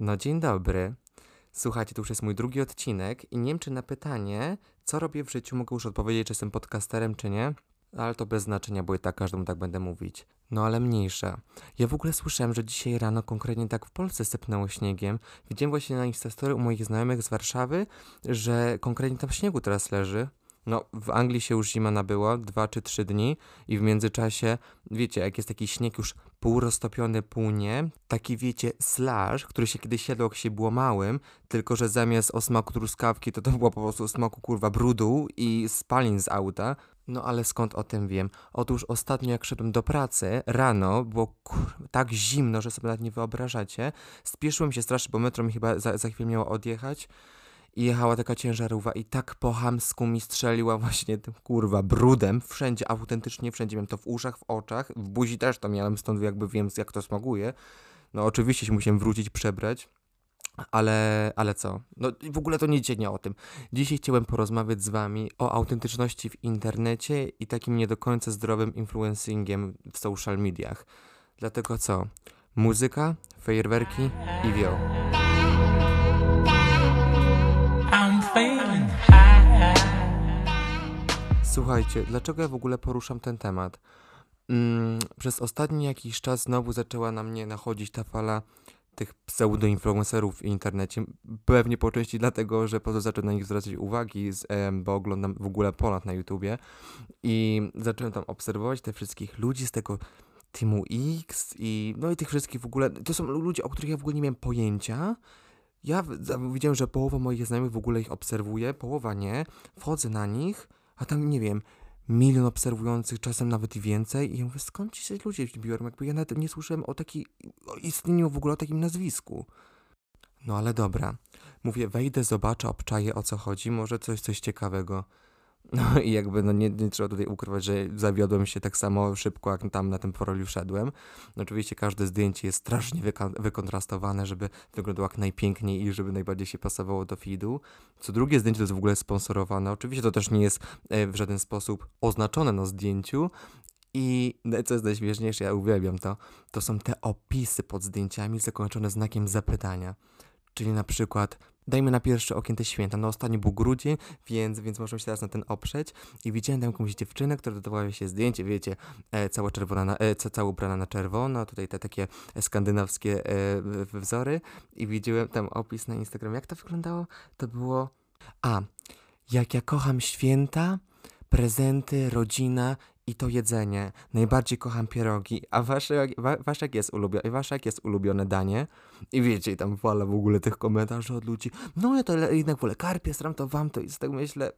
No dzień dobry. Słuchajcie, to już jest mój drugi odcinek i nie wiem, czy na pytanie, co robię w życiu, mogę już odpowiedzieć, czy jestem podcasterem, czy nie. Ale to bez znaczenia, bo i tak każdemu tak będę mówić. No ale mniejsza. Ja w ogóle słyszałem, że dzisiaj rano, konkretnie tak w Polsce sypnęło śniegiem. Widziałem właśnie na Instastory u moich znajomych z Warszawy, że konkretnie tam śniegu teraz leży. No, w Anglii się już zima nabyła, dwa czy trzy dni i w międzyczasie, wiecie, jak jest taki śnieg już pół roztopiony, pół nie, taki wiecie, slash, który się kiedyś siadł jak się było małym, tylko że zamiast o smaku truskawki, to to było po prostu o smaku kurwa brudu i spalin z auta. No ale skąd o tym wiem? Otóż ostatnio jak szedłem do pracy, rano, było kur... tak zimno, że sobie nawet nie wyobrażacie. Spieszyłem się strasznie, bo metro mi chyba za, za chwilę miało odjechać i jechała taka ciężarówka i tak po hamsku mi strzeliła właśnie tym kurwa brudem wszędzie, autentycznie wszędzie miałem to w uszach, w oczach, w buzi też to miałem, stąd jakby wiem jak to smaguje. No oczywiście się musiałem wrócić, przebrać. Ale, ale co? No w ogóle to nie dzisiaj nie o tym. Dzisiaj chciałem porozmawiać z wami o autentyczności w internecie i takim nie do końca zdrowym influencingiem w social mediach. Dlatego co? Muzyka, fajerwerki i wio. Słuchajcie, dlaczego ja w ogóle poruszam ten temat? Mm, przez ostatni jakiś czas znowu zaczęła na mnie nachodzić ta fala tych pseudo-influencerów w internecie. Pewnie po części dlatego, że po prostu zacząłem na nich zwracać uwagi, bo oglądam w ogóle ponad na YouTubie i zacząłem tam obserwować te wszystkich ludzi z tego Teamu X i no i tych wszystkich w ogóle, to są ludzie, o których ja w ogóle nie miałem pojęcia. Ja widziałem, że połowa moich znajomych w ogóle ich obserwuje, połowa nie. Wchodzę na nich, a tam nie wiem, milion obserwujących, czasem nawet i więcej. I ja mówię, skąd ci się ludzie biorą? Jakby ja nawet nie słyszałem o takiej, o istnieniu w ogóle o takim nazwisku. No ale dobra. Mówię, wejdę, zobaczę, obczaję o co chodzi, może coś, coś ciekawego. No i jakby no nie, nie trzeba tutaj ukrywać, że zawiodłem się tak samo szybko, jak tam na tym poroliu wszedłem. No oczywiście każde zdjęcie jest strasznie wykontrastowane, żeby wyglądało jak najpiękniej i żeby najbardziej się pasowało do feedu. Co drugie zdjęcie to jest w ogóle sponsorowane. Oczywiście to też nie jest e, w żaden sposób oznaczone na zdjęciu, i no, co jest najśmieszniejsze, ja uwielbiam to, to są te opisy pod zdjęciami zakończone znakiem zapytania. Czyli na przykład dajmy na pierwszy okien te święta. No ostatni był grudzień, więc, więc możemy się teraz na ten oprzeć. I widziałem tam jakąś dziewczynę, która dodawała się zdjęcie, wiecie, e, cała czerwona, na, e, cała ubrana na czerwono, tutaj te takie skandynawskie e, wzory. I widziałem tam opis na Instagram. Jak to wyglądało? To było... A, jak ja kocham święta, prezenty, rodzina i to jedzenie. Najbardziej kocham pierogi. A wasze, wa, wasze, jak jest ulubione, wasze jak jest ulubione danie? I wiecie, tam fala w ogóle tych komentarzy od ludzi. No ja to jednak wolę karpie, stram to wam to i z tego myślę,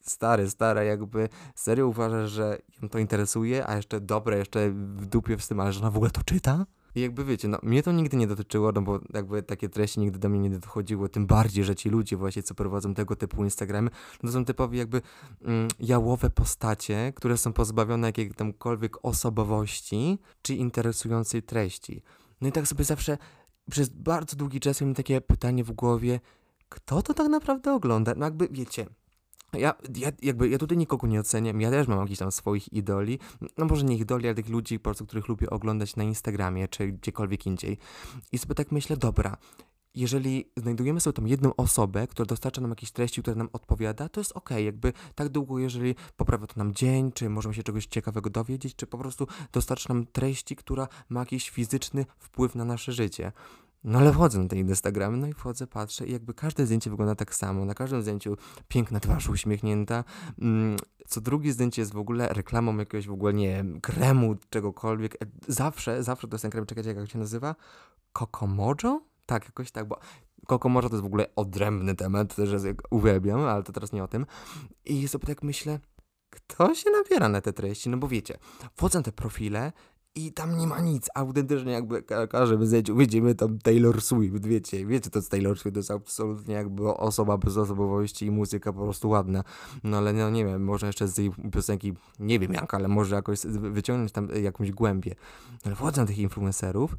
stary, stara, jakby serio uważasz, że ją to interesuje, a jeszcze dobre, jeszcze w dupie z tym, ale że ona w ogóle to czyta? I jakby wiecie, no mnie to nigdy nie dotyczyło, no bo jakby takie treści nigdy do mnie nie dochodziły, tym bardziej, że ci ludzie właśnie, co prowadzą tego typu Instagramy, no to są typowi jakby mm, jałowe postacie, które są pozbawione jakiejkolwiek osobowości czy interesującej treści. No i tak sobie zawsze przez bardzo długi czas miałem takie pytanie w głowie, kto to tak naprawdę ogląda? No jakby wiecie, ja, ja, jakby, ja tutaj nikogo nie oceniam, ja też mam jakichś tam swoich idoli, no może nie idoli, ale tych ludzi, po prostu, których lubię oglądać na Instagramie, czy gdziekolwiek indziej. I sobie tak myślę, dobra, jeżeli znajdujemy sobie tą jedną osobę, która dostarcza nam jakieś treści, która nam odpowiada, to jest ok, jakby tak długo, jeżeli poprawia to nam dzień, czy możemy się czegoś ciekawego dowiedzieć, czy po prostu dostarcza nam treści, która ma jakiś fizyczny wpływ na nasze życie. No ale wchodzę na te Instagramy, no i wchodzę, patrzę i jakby każde zdjęcie wygląda tak samo. Na każdym zdjęciu piękna twarz uśmiechnięta. Mm, co drugie zdjęcie jest w ogóle reklamą jakiegoś w ogóle, nie wiem, kremu, czegokolwiek. E, zawsze, zawsze to jest ten krem, czekajcie, jak się nazywa? Kokomojo? Tak, jakoś tak, bo Kokomojo to jest w ogóle odrębny temat, też uwielbiam, ale to teraz nie o tym. I sobie tak myślę, kto się nabiera na te treści? No bo wiecie, wchodzę na te profile i tam nie ma nic, autentycznie jakby każdy zdjęciu widzimy tam Taylor Swift, wiecie, wiecie to z Taylor Swift to jest absolutnie jakby osoba bez osobowości i muzyka po prostu ładna, no ale no nie wiem, może jeszcze z jej piosenki, nie wiem jak, ale może jakoś wyciągnąć tam jakąś głębię, ale wchodzę na tych influencerów,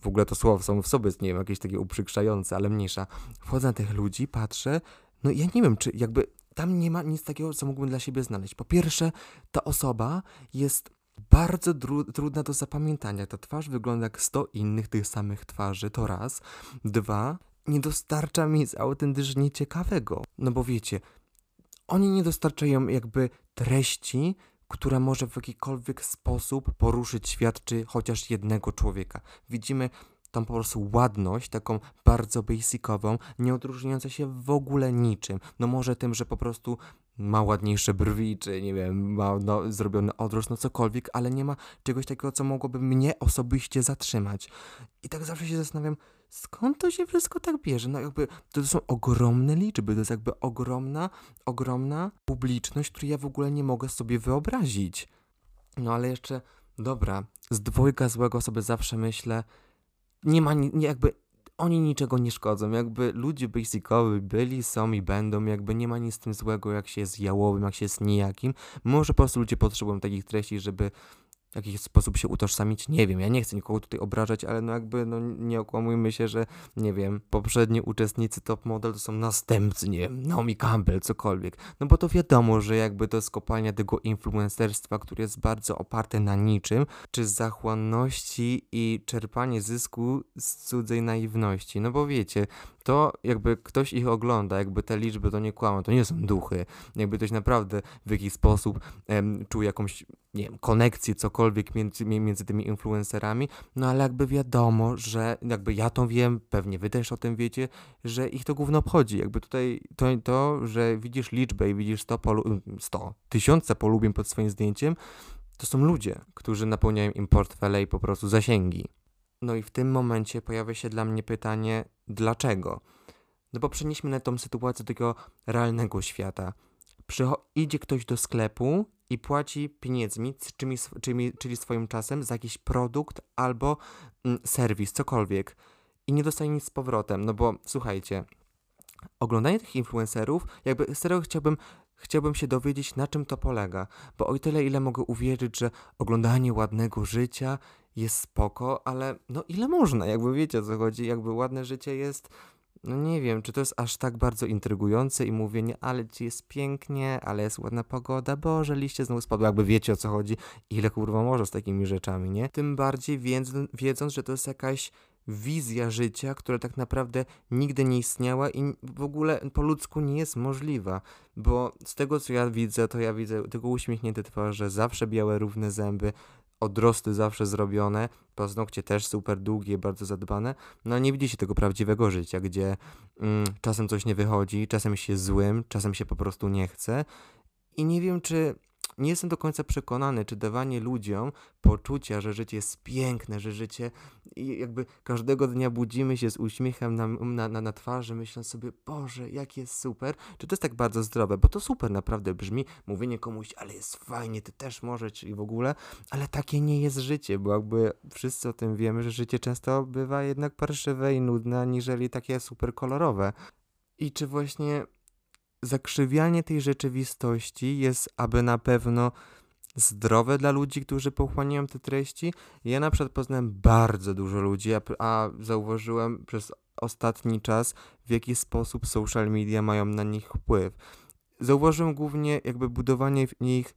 w ogóle to słowo są w sobie, nie wiem, jakieś takie uprzykrzające, ale mniejsza, wchodzę na tych ludzi, patrzę, no ja nie wiem, czy jakby tam nie ma nic takiego, co mógłbym dla siebie znaleźć. Po pierwsze, ta osoba jest bardzo trudna do zapamiętania. Ta twarz wygląda jak 100 innych tych samych twarzy, to raz. Dwa, nie dostarcza mi nic autentycznie ciekawego. No bo wiecie, oni nie dostarczają jakby treści, która może w jakikolwiek sposób poruszyć świat czy chociaż jednego człowieka. Widzimy tą po prostu ładność, taką bardzo basicową, nie odróżniająca się w ogóle niczym. No może tym, że po prostu ma ładniejsze brwi, czy nie wiem, ma no, zrobiony odrost, no cokolwiek, ale nie ma czegoś takiego, co mogłoby mnie osobiście zatrzymać. I tak zawsze się zastanawiam, skąd to się wszystko tak bierze? No jakby to są ogromne liczby, to jest jakby ogromna, ogromna publiczność, której ja w ogóle nie mogę sobie wyobrazić. No ale jeszcze, dobra, z dwojga złego sobie zawsze myślę, nie ma, nie, jakby oni niczego nie szkodzą, jakby ludzie basicowi byli, są i będą, jakby nie ma nic z tym złego, jak się jest jałowym, jak się jest nijakim. Może po prostu ludzie potrzebują takich treści, żeby w jakiś sposób się utożsamić, nie wiem, ja nie chcę nikogo tutaj obrażać, ale no jakby no nie okłamujmy się, że nie wiem, poprzedni uczestnicy Top Model to są następcy, nie wiem, Naomi Campbell, cokolwiek. No bo to wiadomo, że jakby to jest tego influencerstwa, które jest bardzo oparte na niczym, czy zachłanności i czerpanie zysku z cudzej naiwności. No bo wiecie, to jakby ktoś ich ogląda, jakby te liczby to nie kłamą, to nie są duchy. Jakby ktoś naprawdę w jakiś sposób em, czuł jakąś, nie wiem, konekcję, cokolwiek między, między tymi influencerami, no ale jakby wiadomo, że jakby ja to wiem, pewnie wy też o tym wiecie, że ich to główno obchodzi. Jakby tutaj to, to że widzisz liczbę i widzisz 100, polu- 100 tysiące polubień pod swoim zdjęciem, to są ludzie, którzy napełniają im portfele i po prostu zasięgi. No i w tym momencie pojawia się dla mnie pytanie, dlaczego? No bo przenieśmy na tą sytuację takiego realnego świata. Przycho- idzie ktoś do sklepu i płaci pieniędzmi, czyli, czyli, czyli swoim czasem za jakiś produkt albo mm, serwis, cokolwiek. I nie dostaje nic z powrotem, no bo słuchajcie, oglądanie tych influencerów, jakby serio chciałbym chciałbym się dowiedzieć, na czym to polega, bo o tyle, ile mogę uwierzyć, że oglądanie ładnego życia jest spoko, ale no ile można, jakby wiecie o co chodzi, jakby ładne życie jest, no nie wiem, czy to jest aż tak bardzo intrygujące i mówienie, ale ci jest pięknie, ale jest ładna pogoda, boże, liście znowu spadły, jakby wiecie o co chodzi, ile kurwa może z takimi rzeczami, nie? Tym bardziej wiedząc, wiedząc że to jest jakaś wizja życia, która tak naprawdę nigdy nie istniała i w ogóle po ludzku nie jest możliwa, bo z tego co ja widzę, to ja widzę tylko uśmiechnięte twarze, zawsze białe, równe zęby, odrosty zawsze zrobione, paznokcie też super długie, bardzo zadbane, no nie widzi się tego prawdziwego życia, gdzie mm, czasem coś nie wychodzi, czasem się złym, czasem się po prostu nie chce. I nie wiem, czy nie jestem do końca przekonany, czy dawanie ludziom poczucia, że życie jest piękne, że życie jakby każdego dnia budzimy się z uśmiechem na, na, na, na twarzy, myśląc sobie, Boże, jak jest super, czy to jest tak bardzo zdrowe, bo to super naprawdę brzmi, mówienie komuś, ale jest fajnie, ty też możesz i w ogóle, ale takie nie jest życie, bo jakby wszyscy o tym wiemy, że życie często bywa jednak parszywe i nudne, aniżeli takie super kolorowe. I czy właśnie zakrzywianie tej rzeczywistości jest aby na pewno zdrowe dla ludzi, którzy pochłaniają te treści. Ja na przykład poznałem bardzo dużo ludzi, a, a zauważyłem przez ostatni czas, w jaki sposób social media mają na nich wpływ. Zauważyłem głównie jakby budowanie w nich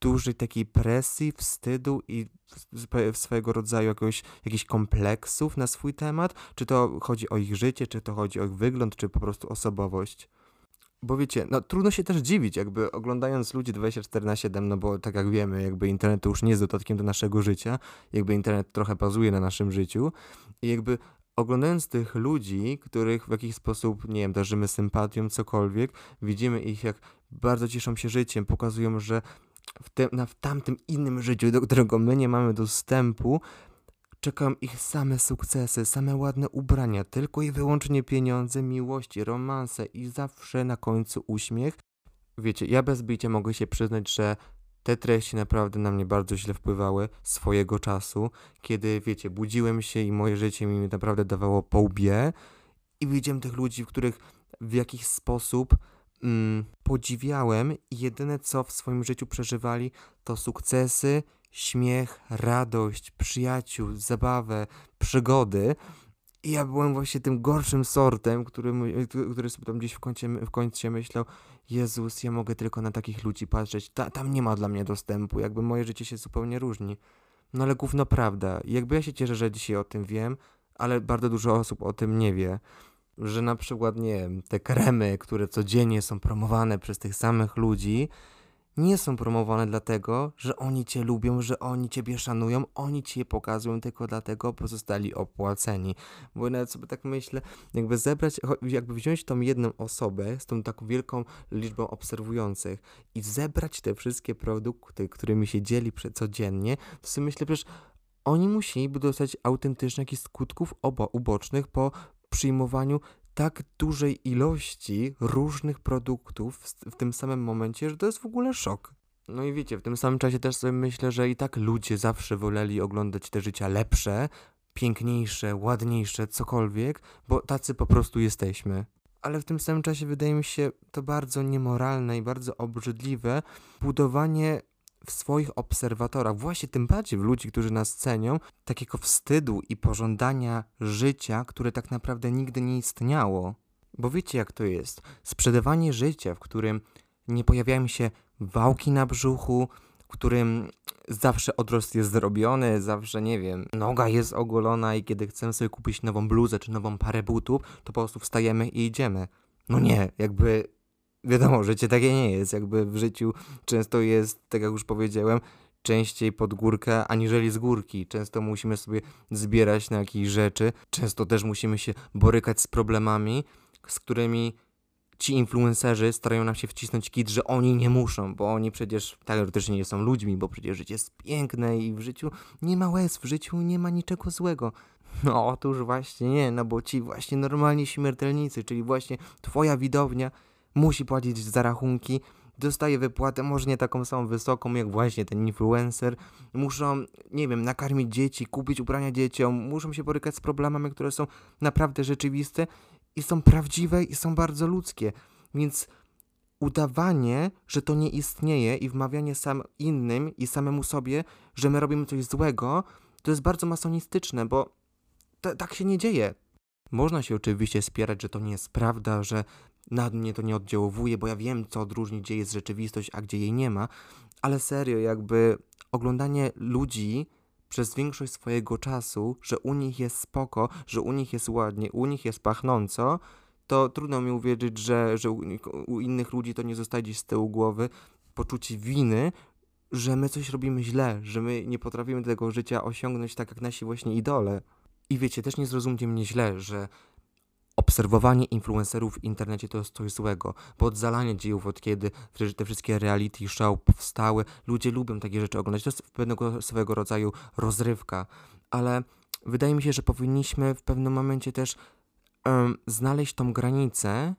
dużej takiej presji, wstydu i swojego rodzaju jakiegoś, jakichś kompleksów na swój temat, czy to chodzi o ich życie, czy to chodzi o ich wygląd, czy po prostu osobowość. Bo wiecie, no trudno się też dziwić, jakby oglądając ludzi 24 na 7, no bo tak jak wiemy, jakby internet to już nie jest dodatkiem do naszego życia, jakby internet trochę bazuje na naszym życiu. I jakby oglądając tych ludzi, których w jakiś sposób, nie wiem, darzymy sympatią, cokolwiek, widzimy ich jak bardzo cieszą się życiem, pokazują, że w, na, w tamtym innym życiu, do którego my nie mamy dostępu, Czekam ich same sukcesy, same ładne ubrania, tylko i wyłącznie pieniądze, miłości, romanse i zawsze na końcu uśmiech. Wiecie, ja bez bicia mogę się przyznać, że te treści naprawdę na mnie bardzo źle wpływały swojego czasu, kiedy, wiecie, budziłem się i moje życie mi naprawdę dawało po łbie i widziałem tych ludzi, w których w jakiś sposób mm, podziwiałem i jedyne co w swoim życiu przeżywali to sukcesy, śmiech, radość, przyjaciół, zabawę, przygody. I ja byłem właśnie tym gorszym sortem, który, który sobie tam gdzieś w końcu, w końcu myślał, Jezus, ja mogę tylko na takich ludzi patrzeć, Ta, tam nie ma dla mnie dostępu, jakby moje życie się zupełnie różni. No ale gówno prawda. Jakby ja się cieszę, że dzisiaj o tym wiem, ale bardzo dużo osób o tym nie wie. Że na przykład, nie wiem, te kremy, które codziennie są promowane przez tych samych ludzi, nie są promowane dlatego, że oni cię lubią, że oni ciebie szanują, oni ci je pokazują tylko dlatego, bo zostali opłaceni. Bo nawet sobie tak myślę, jakby zebrać, jakby wziąć tą jedną osobę z tą taką wielką liczbą obserwujących i zebrać te wszystkie produkty, którymi się dzieli codziennie, to sobie myślę, przecież oni musieliby dostać autentycznych skutków ubocznych po przyjmowaniu tak dużej ilości różnych produktów w, tym samym momencie, że to jest w ogóle szok. No i wiecie, w tym samym czasie też sobie myślę, że i tak ludzie zawsze woleli oglądać te życia lepsze, piękniejsze, ładniejsze, cokolwiek, bo tacy po prostu jesteśmy. Ale w tym samym czasie wydaje mi się to bardzo niemoralne i bardzo obrzydliwe budowanie w swoich obserwatorach, właśnie tym bardziej w ludzi, którzy nas cenią, takiego wstydu i pożądania życia, które tak naprawdę nigdy nie istniało. Bo wiecie, jak to jest? Sprzedawanie życia, w którym nie pojawiają się wałki na brzuchu, w którym zawsze odrost jest zrobiony, zawsze, nie wiem, noga jest ogolona i kiedy chcemy sobie kupić nową bluzę czy nową parę butów, to po prostu wstajemy i idziemy. No nie, jakby wiadomo, życie takie nie jest. Jakby w życiu często jest, tak jak już powiedziałem, częściej pod górkę aniżeli z górki. Często musimy sobie zbierać na jakieś rzeczy, często też musimy się borykać z problemami, z którymi ci influencerzy starają nam się wcisnąć kit, że oni nie muszą, bo oni przecież teoretycznie nie są ludźmi, bo przecież życie jest piękne i w życiu nie ma łez, w życiu nie ma niczego złego. No otóż właśnie nie, no bo ci właśnie normalni śmiertelnicy, czyli właśnie twoja widownia musi płacić za rachunki, dostaje wypłatę, może nie taką samą wysoką jak właśnie ten influencer, muszą, nie wiem, nakarmić dzieci, kupić ubrania dzieciom, muszą się borykać z problemami, które są naprawdę rzeczywiste i są prawdziwe i są bardzo ludzkie. Więc udawanie, że to nie istnieje i wmawianie sam innym i samemu sobie, że my robimy coś złego, to jest bardzo masonistyczne, bo tak się nie dzieje. Można się oczywiście spierać, że to nie jest prawda, że na mnie to nie oddziałuje, bo ja wiem, co odróżni, gdzie jest rzeczywistość, a gdzie jej nie ma, ale serio, jakby oglądanie ludzi przez większość swojego czasu, że u nich jest spoko, że u nich jest ładnie, u nich jest pachnąco, to trudno mi uwierzyć, że, że u, u innych ludzi to nie zostaje gdzieś z tyłu głowy poczucie winy, że my coś robimy źle, że my nie potrafimy tego życia osiągnąć tak jak nasi właśnie idole. I wiecie, też nie zrozumcie mnie źle, że obserwowanie influencerów w internecie to jest coś złego, bo odzalanie dziejów od kiedy te wszystkie reality show powstały, ludzie lubią takie rzeczy oglądać, to jest pewnego swego rodzaju rozrywka, ale wydaje mi się, że powinniśmy w pewnym momencie też um, znaleźć tą granicę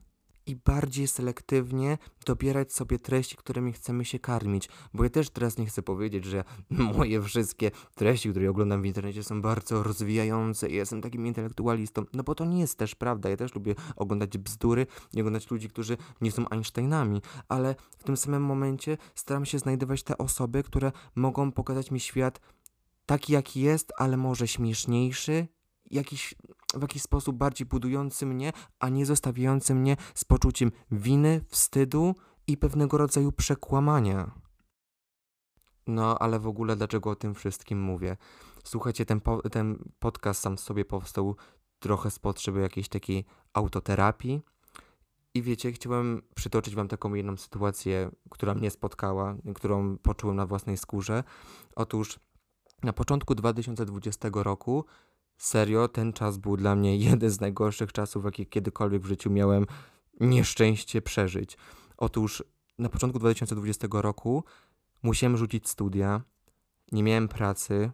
i bardziej selektywnie dobierać sobie treści, którymi chcemy się karmić. Bo ja też teraz nie chcę powiedzieć, że moje wszystkie treści, które oglądam w internecie są bardzo rozwijające i jestem takim intelektualistą. No bo to nie jest też prawda. Ja też lubię oglądać bzdury i oglądać ludzi, którzy nie są Einsteinami, ale w tym samym momencie staram się znajdować te osoby, które mogą pokazać mi świat taki, jaki jest, ale może śmieszniejszy, jakiś, w jakiś sposób bardziej budujący mnie, a nie zostawiający mnie z poczuciem winy, wstydu i pewnego rodzaju przekłamania. No, ale w ogóle dlaczego o tym wszystkim mówię? Słuchajcie, ten, po, ten podcast sam sobie powstał trochę z potrzeby jakiejś takiej autoterapii. I wiecie, chciałem przytoczyć wam taką jedną sytuację, która mnie spotkała, którą poczułem na własnej skórze. Otóż na początku 2020 roku Serio, ten czas był dla mnie jeden z najgorszych czasów, jakie kiedykolwiek w życiu miałem nieszczęście przeżyć. Otóż na początku 2020 roku musiałem rzucić studia, nie miałem pracy,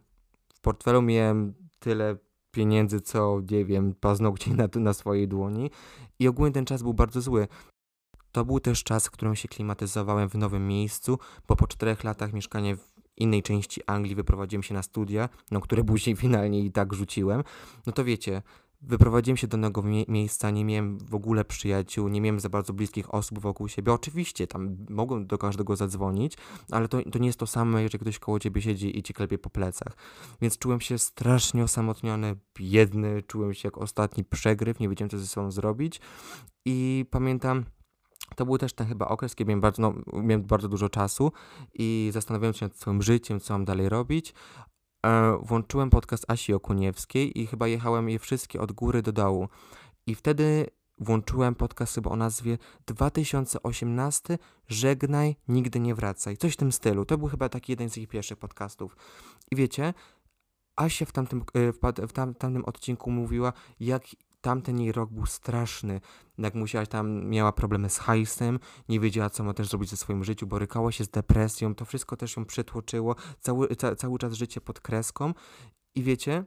w portfelu miałem tyle pieniędzy, co nie wiem, paznokci na, na swojej dłoni. I ogólnie ten czas był bardzo zły. To był też czas, w którym się klimatyzowałem w nowym miejscu, bo po czterech latach mieszkania w innej części Anglii wyprowadziłem się na studia, no które później finalnie i tak rzuciłem, no to wiecie, Wyprowadziłem się do nowego mie miejsca, nie miałem w ogóle przyjaciół, nie miałem za bardzo bliskich osób wokół siebie. Oczywiście tam mogłem do każdego zadzwonić, ale to, to nie jest to samo, jeżeli ktoś koło ciebie siedzi i ci klepie po plecach. Więc czułem się strasznie osamotniony, biedny, czułem się jak ostatni przegryw, nie wiedziałem co ze sobą zrobić. I pamiętam, to był też ten chyba okres, kiedy miałem bardzo, no, miałem bardzo dużo czasu i zastanawiałem się nad swoim życiem, co mam dalej robić. E, włączyłem podcast Asi Okuniewskiej i chyba jechałem je wszystkie od góry do dołu. I wtedy włączyłem podcast chyba o nazwie 2018 Żegnaj, nigdy nie wracaj. Coś w tym stylu. To był chyba taki jeden z ich pierwszych podcastów. I wiecie, Asia w tamtym, e, w tamtym odcinku mówiła, jak tamten jej rok był straszny. Jak musiała tam, miała problemy z hajsem, nie wiedziała, co ma też zrobić ze swoim życiu, borykała się z depresją, to wszystko też ją przytłoczyło, cały, ca, cały czas życie pod kreską. I wiecie,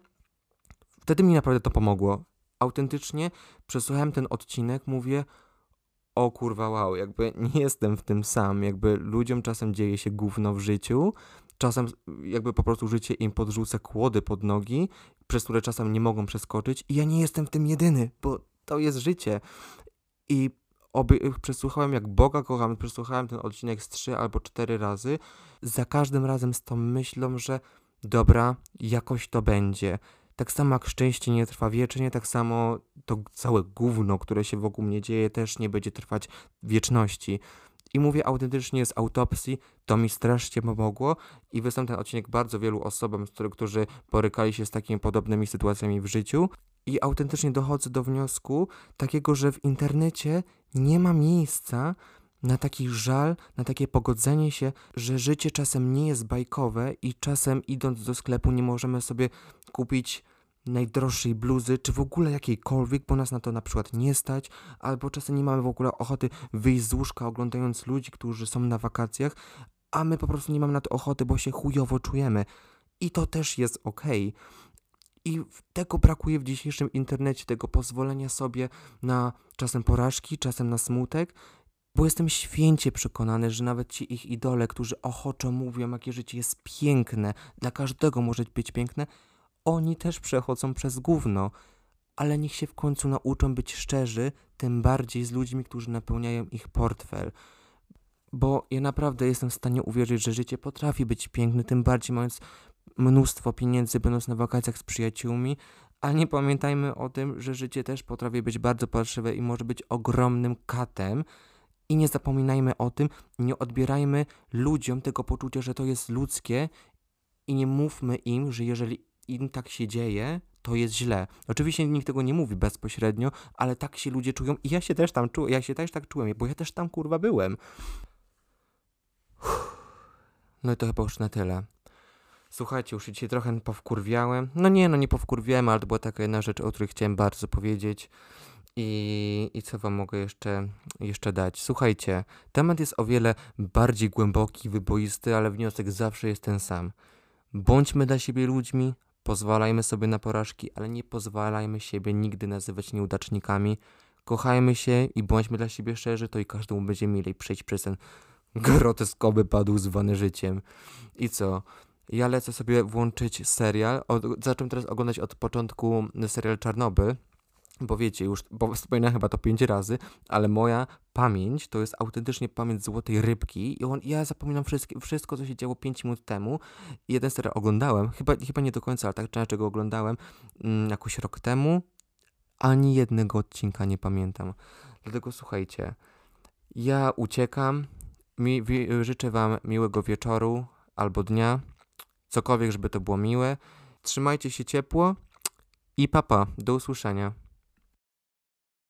wtedy mi naprawdę to pomogło. Autentycznie przesłuchałem ten odcinek, mówię, o kurwa wow, jakby nie jestem w tym sam, jakby ludziom czasem dzieje się gówno w życiu, czasem jakby po prostu życie im podrzuca kłody pod nogi, przez które czasem nie mogą przeskoczyć i ja nie jestem w tym jedyny, bo to jest życie. I oby, przesłuchałem jak Boga kocham, przesłuchałem ten odcinek z trzy albo cztery razy, za każdym razem z tą myślą, że dobra, jakoś to będzie. Tak samo jak szczęście nie trwa wiecznie, tak samo to całe gówno, które się wokół mnie dzieje, też nie będzie trwać wieczności. I mówię autentycznie z autopsji, to mi strasznie pomogło i wysłałem ten odcinek bardzo wielu osobom, którzy borykali się z takimi podobnymi sytuacjami w życiu. I autentycznie dochodzę do wniosku takiego, że w internecie nie ma miejsca na taki żal, na takie pogodzenie się, że życie czasem nie jest bajkowe i czasem idąc do sklepu nie możemy sobie kupić najdroższej bluzy, czy w ogóle jakiejkolwiek, bo nas na to na przykład nie stać, albo czasem nie mamy w ogóle ochoty wyjść z łóżka oglądając ludzi, którzy są na wakacjach, a my po prostu nie mamy na to ochoty, bo się chujowo czujemy. I to też jest ok. I tego brakuje w dzisiejszym internecie, tego pozwolenia sobie na czasem porażki, czasem na smutek, bo jestem święcie przekonany, że nawet ci ich idole, którzy ochoczo mówią, jakie życie jest piękne, dla każdego może być piękne, oni też przechodzą przez gówno, ale niech się w końcu nauczą być szczerzy, tym bardziej z ludźmi, którzy napełniają ich portfel. Bo ja naprawdę jestem w stanie uwierzyć, że życie potrafi być piękne, tym bardziej mając mnóstwo pieniędzy, będąc na wakacjach z przyjaciółmi, ale nie pamiętajmy o tym, że życie też potrafi być bardzo parszywe i może być ogromnym katem. I nie zapominajmy o tym, nie odbierajmy ludziom tego poczucia, że to jest ludzkie i nie mówmy im, że jeżeli im tak się dzieje, to jest źle. Oczywiście nikt tego nie mówi bezpośrednio, ale tak się ludzie czują i ja się też tam czułem, ja się też tak czułem, bo ja też tam kurwa byłem. No i to chyba już na tyle. Słuchajcie, już dzisiaj trochę powkurwiałem. No nie, no nie powkurwiałem, ale to była taka jedna rzecz, o której chciałem bardzo powiedzieć. I, I co wam mogę jeszcze, jeszcze dać? Słuchajcie, temat jest o wiele bardziej głęboki, wyboisty, ale wniosek zawsze jest ten sam. Bądźmy dla siebie ludźmi, Pozwalajmy sobie na porażki, ale nie pozwalajmy siebie nigdy nazywać nieudacznikami. Kochajmy się i bądźmy dla siebie szczerzy, to i każdemu będzie milej przejść przez ten groteskowy padł zwany życiem. I co? Ja lecę sobie włączyć serial. Zacząłem teraz oglądać od początku serial Czarnobyl bo wiecie, już bo wspominałem chyba to pięć razy, ale moja pamięć to jest autentycznie pamięć złotej rybki i on, ja zapominam wszystko, wszystko, co się działo 5 minut temu. Jeden serial oglądałem, chyba, chyba nie do końca, ale tak często go oglądałem mm, jakoś rok temu. Ani jednego odcinka nie pamiętam. Dlatego słuchajcie, ja uciekam, mi, życzę Wam miłego wieczoru albo dnia, cokolwiek, żeby to było miłe. Trzymajcie się ciepło i papa, do usłyszenia.